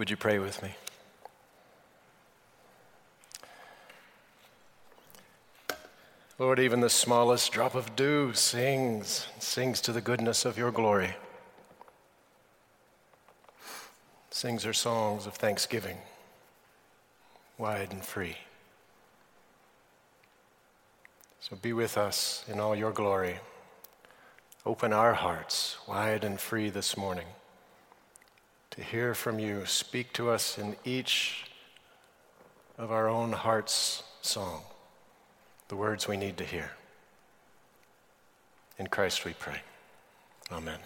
Would you pray with me? Lord, even the smallest drop of dew sings, sings to the goodness of your glory. Sings her songs of thanksgiving, wide and free. So be with us in all your glory. Open our hearts wide and free this morning to hear from you. Speak to us in each of our own heart's song the words we need to hear. In Christ we pray. Amen.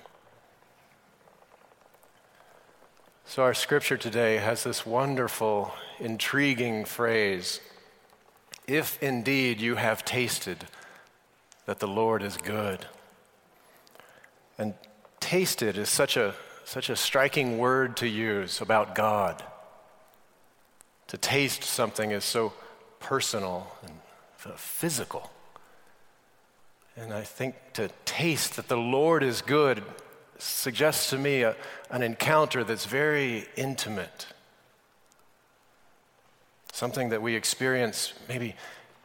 So, our scripture today has this wonderful, intriguing phrase if indeed you have tasted that the Lord is good. And tasted is such a, such a striking word to use about God. To taste something is so personal and physical. And I think to taste that the Lord is good suggests to me a, an encounter that's very intimate. Something that we experience maybe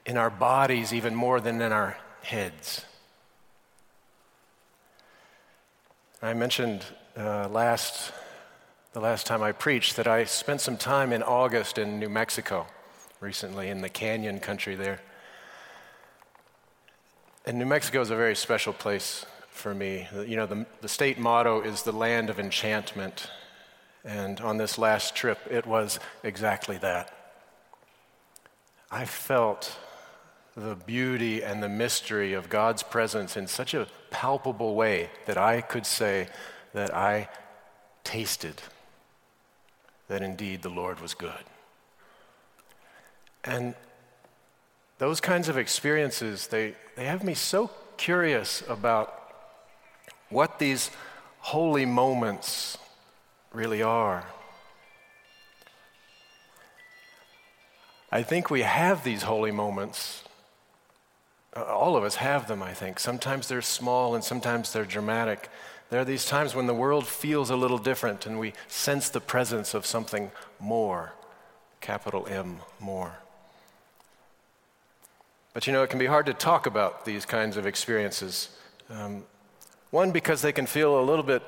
in our bodies even more than in our heads. I mentioned uh, last, the last time I preached that I spent some time in August in New Mexico recently in the canyon country there. And New Mexico is a very special place for me. You know, the, the state motto is the land of enchantment. And on this last trip, it was exactly that. I felt the beauty and the mystery of God's presence in such a palpable way that I could say that I tasted that indeed the Lord was good. And those kinds of experiences, they, they have me so curious about what these holy moments really are. I think we have these holy moments. Uh, all of us have them, I think. Sometimes they're small and sometimes they're dramatic. There are these times when the world feels a little different and we sense the presence of something more, capital M, more. But you know, it can be hard to talk about these kinds of experiences. Um, one, because they can feel a little bit,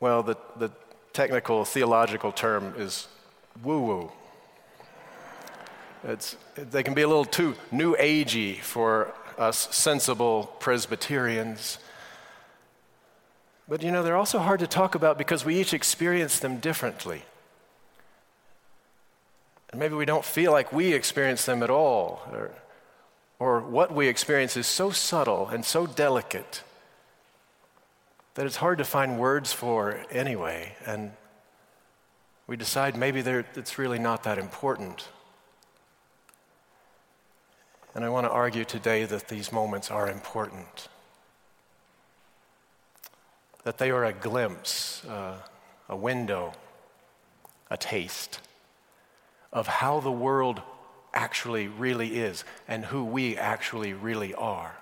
well, the, the technical theological term is woo woo. They can be a little too new agey for us sensible Presbyterians. But you know, they're also hard to talk about because we each experience them differently. And maybe we don't feel like we experience them at all, or, or what we experience is so subtle and so delicate that it's hard to find words for anyway. And we decide maybe it's really not that important. And I want to argue today that these moments are important, that they are a glimpse, uh, a window, a taste of how the world actually really is and who we actually really are.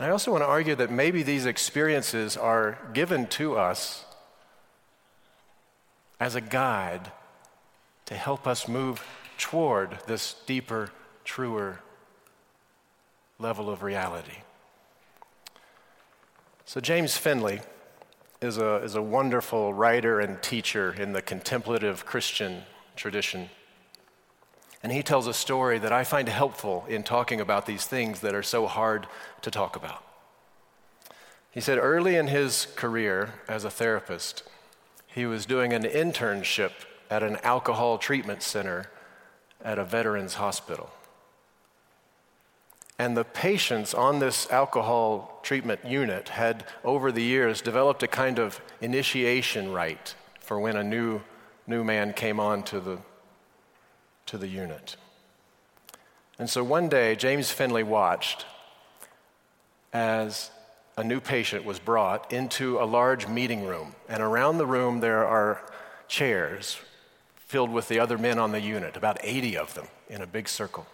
And I also want to argue that maybe these experiences are given to us as a guide to help us move toward this deeper, truer level of reality. So, James Finley is a, is a wonderful writer and teacher in the contemplative Christian tradition. And he tells a story that I find helpful in talking about these things that are so hard to talk about. He said early in his career as a therapist, he was doing an internship at an alcohol treatment center at a veterans hospital. And the patients on this alcohol treatment unit had, over the years, developed a kind of initiation rite for when a new, new man came on to the, to the unit. And so one day, James Finley watched as a new patient was brought into a large meeting room. And around the room, there are chairs filled with the other men on the unit, about 80 of them in a big circle.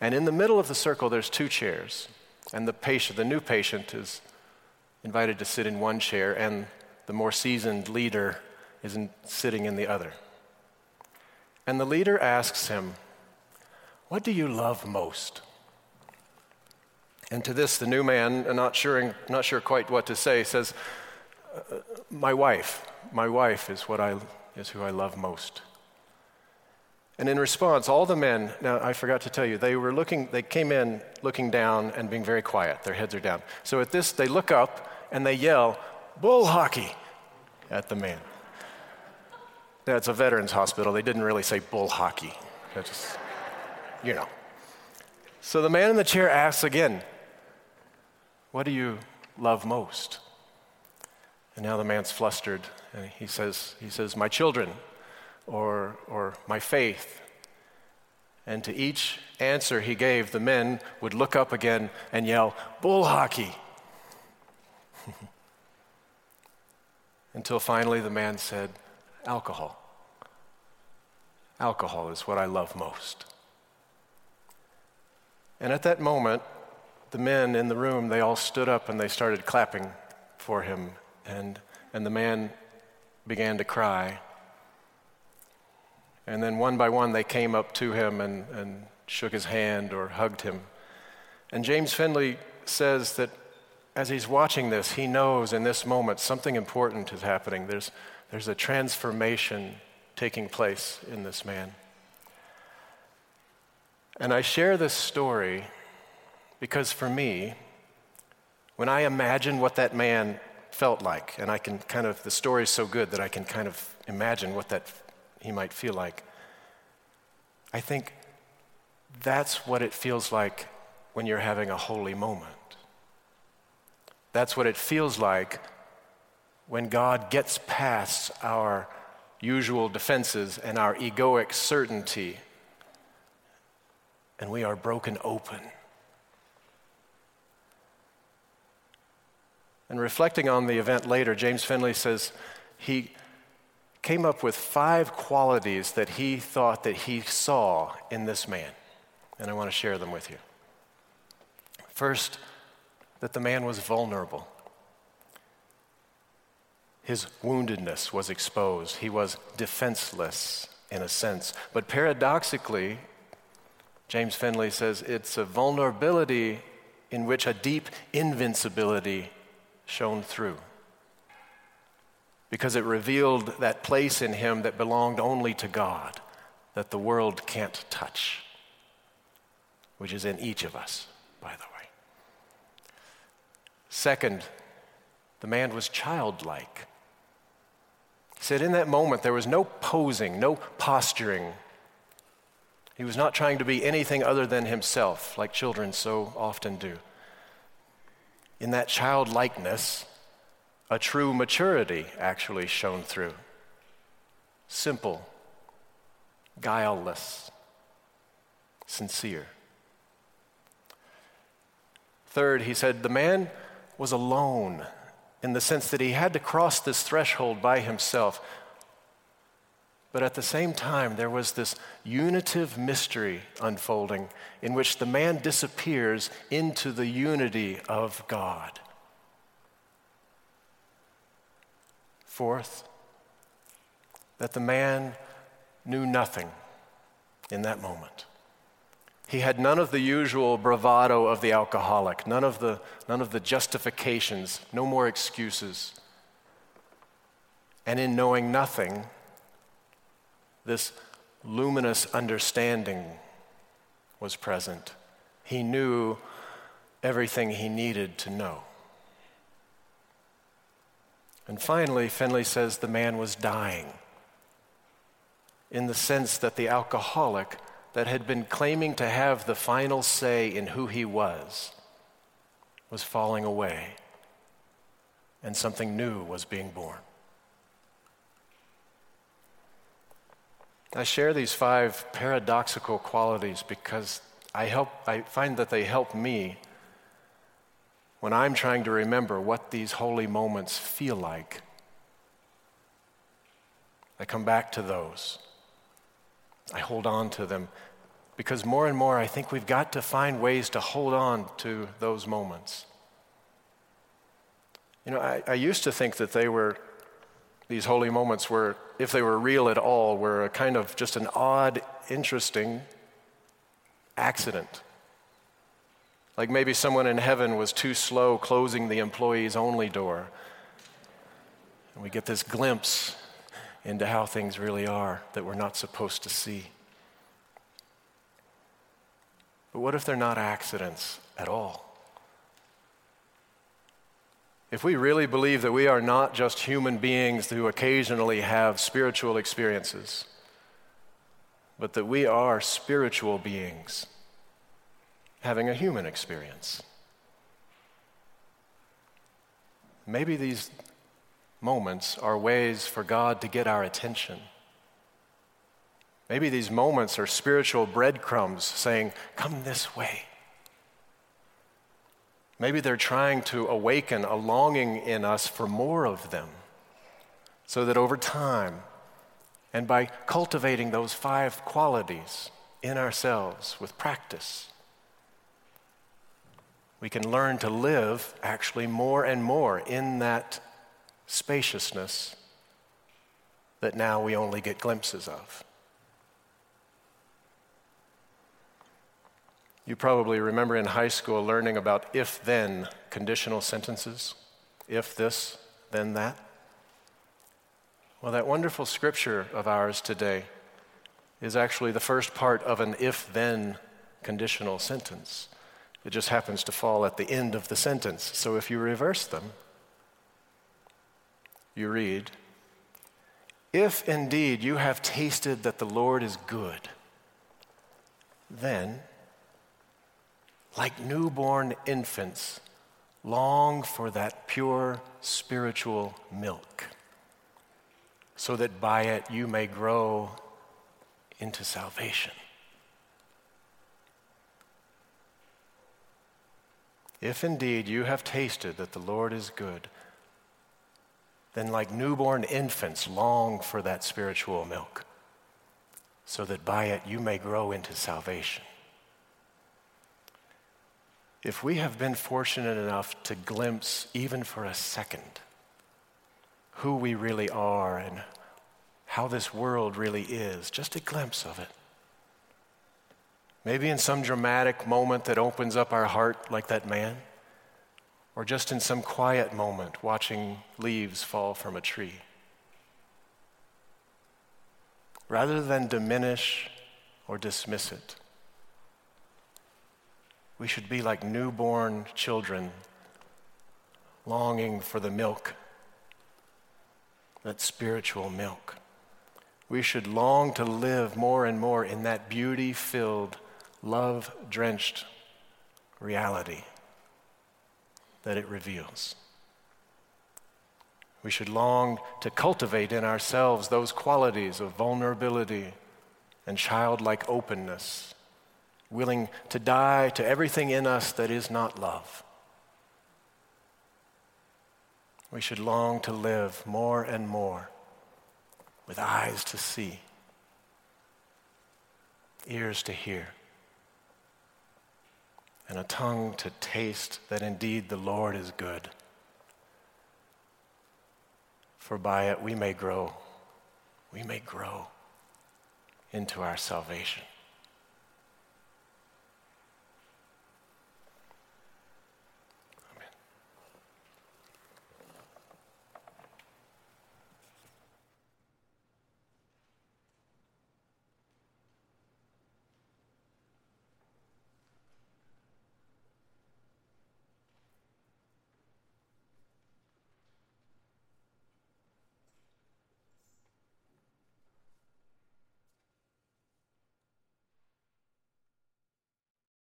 And in the middle of the circle, there's two chairs. And the patient, the new patient, is invited to sit in one chair, and the more seasoned leader is in, sitting in the other. And the leader asks him, What do you love most? And to this, the new man, not sure, not sure quite what to say, says, uh, My wife. My wife is, what I, is who I love most. And in response, all the men, now I forgot to tell you, they were looking, they came in looking down and being very quiet. Their heads are down. So at this, they look up and they yell, Bull hockey at the man. It's a veterans hospital. They didn't really say bull hockey. Just, you know. So the man in the chair asks again, What do you love most? And now the man's flustered and he says, he says My children my faith. And to each answer he gave, the men would look up again and yell, Bull hockey. Until finally the man said, Alcohol. Alcohol is what I love most. And at that moment, the men in the room, they all stood up and they started clapping for him. And, and the man began to cry. And then one by one, they came up to him and, and shook his hand or hugged him. And James Finley says that as he's watching this, he knows in this moment something important is happening. There's, there's a transformation taking place in this man. And I share this story because for me, when I imagine what that man felt like, and I can kind of, the story is so good that I can kind of imagine what that he might feel like, I think that's what it feels like when you're having a holy moment. That's what it feels like when God gets past our usual defenses and our egoic certainty and we are broken open. And reflecting on the event later, James Finley says he came up with five qualities that he thought that he saw in this man. And I want to share them with you. First, that the man was vulnerable. His woundedness was exposed. He was defenseless in a sense. But paradoxically, James Finley says it's a vulnerability in which a deep invincibility shone through. Because it revealed that place in him that belonged only to God, that the world can't touch, which is in each of us, by the way. Second, the man was childlike. He said, in that moment, there was no posing, no posturing. He was not trying to be anything other than himself, like children so often do. In that childlikeness, a true maturity actually shone through. Simple, guileless, sincere. Third, he said, the man was alone in the sense that he had to cross this threshold by himself. But at the same time, there was this unitive mystery unfolding in which the man disappears into the unity of God. Fourth, that the man knew nothing in that moment. He had none of the usual bravado of the alcoholic, none of the, none of the justifications, no more excuses. And in knowing nothing, this luminous understanding was present. He knew everything he needed to know. And finally, Finley says the man was dying in the sense that the alcoholic that had been claiming to have the final say in who he was was falling away, and something new was being born. I share these five paradoxical qualities because I, help, I find that they help me when I'm trying to remember what these holy moments feel like. I come back to those. I hold on to them because more and more I think we've got to find ways to hold on to those moments. You know, I, I used to think that they were These holy moments were, if they were real at all, were a kind of just an odd, interesting accident. Like maybe someone in heaven was too slow closing the employees only door. And we get this glimpse into how things really are that we're not supposed to see. But what if they're not accidents at all? If we really believe that we are not just human beings who occasionally have spiritual experiences, but that we are spiritual beings having a human experience, maybe these moments are ways for God to get our attention. Maybe these moments are spiritual breadcrumbs saying, Come this way. Maybe they're trying to awaken a longing in us for more of them, so that over time, and by cultivating those five qualities in ourselves with practice, we can learn to live actually more and more in that spaciousness that now we only get glimpses of. You probably remember in high school learning about if then conditional sentences. If this, then that. Well, that wonderful scripture of ours today is actually the first part of an if then conditional sentence. It just happens to fall at the end of the sentence. So if you reverse them, you read, If indeed you have tasted that the Lord is good, then, like newborn infants, long for that pure spiritual milk, so that by it you may grow into salvation. If indeed you have tasted that the Lord is good, then like newborn infants long for that spiritual milk, so that by it you may grow into salvation. If we have been fortunate enough to glimpse, even for a second, who we really are and how this world really is, just a glimpse of it, Maybe in some dramatic moment that opens up our heart, like that man, or just in some quiet moment watching leaves fall from a tree. Rather than diminish or dismiss it, we should be like newborn children longing for the milk, that spiritual milk. We should long to live more and more in that beauty filled love drenched reality that it reveals. We should long to cultivate in ourselves those qualities of vulnerability and childlike openness, willing to die to everything in us that is not love. We should long to live more and more with eyes to see, ears to hear and a tongue to taste that indeed the Lord is good. For by it we may grow, we may grow into our salvation.